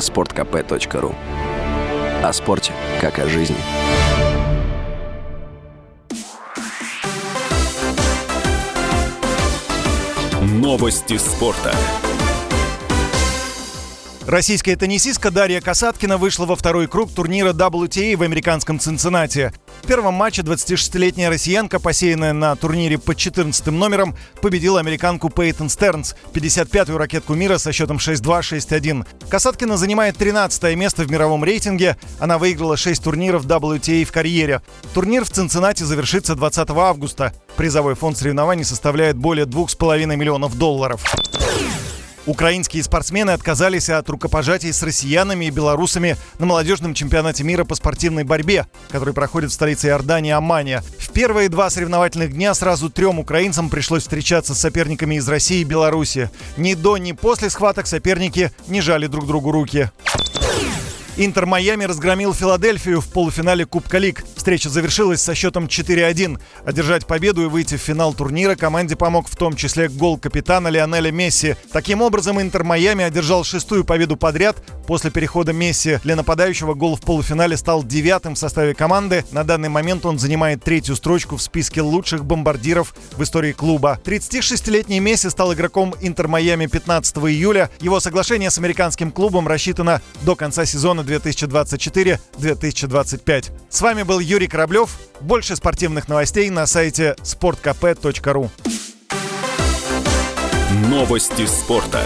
sportkp.ru О спорте, как о жизни. Новости спорта. Российская теннисистка Дарья Касаткина вышла во второй круг турнира WTA в американском Цинциннати. В первом матче 26-летняя россиянка, посеянная на турнире под 14 номером, победила американку Пейтон Стернс, 55-ю ракетку мира со счетом 6-2-6-1. Касаткина занимает 13 место в мировом рейтинге. Она выиграла 6 турниров WTA в карьере. Турнир в Цинциннати завершится 20 августа. Призовой фонд соревнований составляет более 2,5 миллионов долларов. Украинские спортсмены отказались от рукопожатий с россиянами и белорусами на молодежном чемпионате мира по спортивной борьбе, который проходит в столице Иордании Амания. В первые два соревновательных дня сразу трем украинцам пришлось встречаться с соперниками из России и Беларуси. Ни до, ни после схваток соперники не жали друг другу руки. Интер Майами разгромил Филадельфию в полуфинале Кубка Лиг. Встреча завершилась со счетом 4-1. Одержать победу и выйти в финал турнира команде помог в том числе гол капитана Лионеля Месси. Таким образом, Интер Майами одержал шестую победу подряд. После перехода Месси для нападающего гол в полуфинале стал девятым в составе команды. На данный момент он занимает третью строчку в списке лучших бомбардиров в истории клуба. 36-летний Месси стал игроком Интер Майами 15 июля. Его соглашение с американским клубом рассчитано до конца сезона 2024-2025. С вами был Юрий Кораблев. Больше спортивных новостей на сайте sportkp.ru Новости спорта.